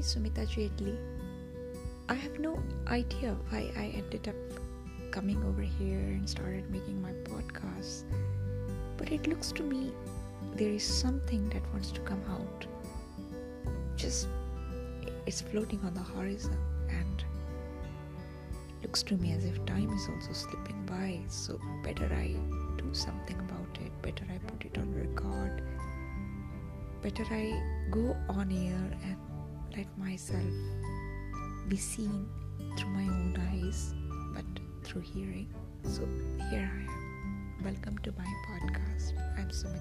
me Sumita Jetli. I have no idea why I ended up coming over here and started making my podcast, but it looks to me there is something that wants to come out. Just it's floating on the horizon and looks to me as if time is also slipping by. So better I do something about it. Better I put it on record. Better I go on air and let myself be seen through my own eyes, but through hearing. So here I am. Welcome to my podcast. I'm Jetli.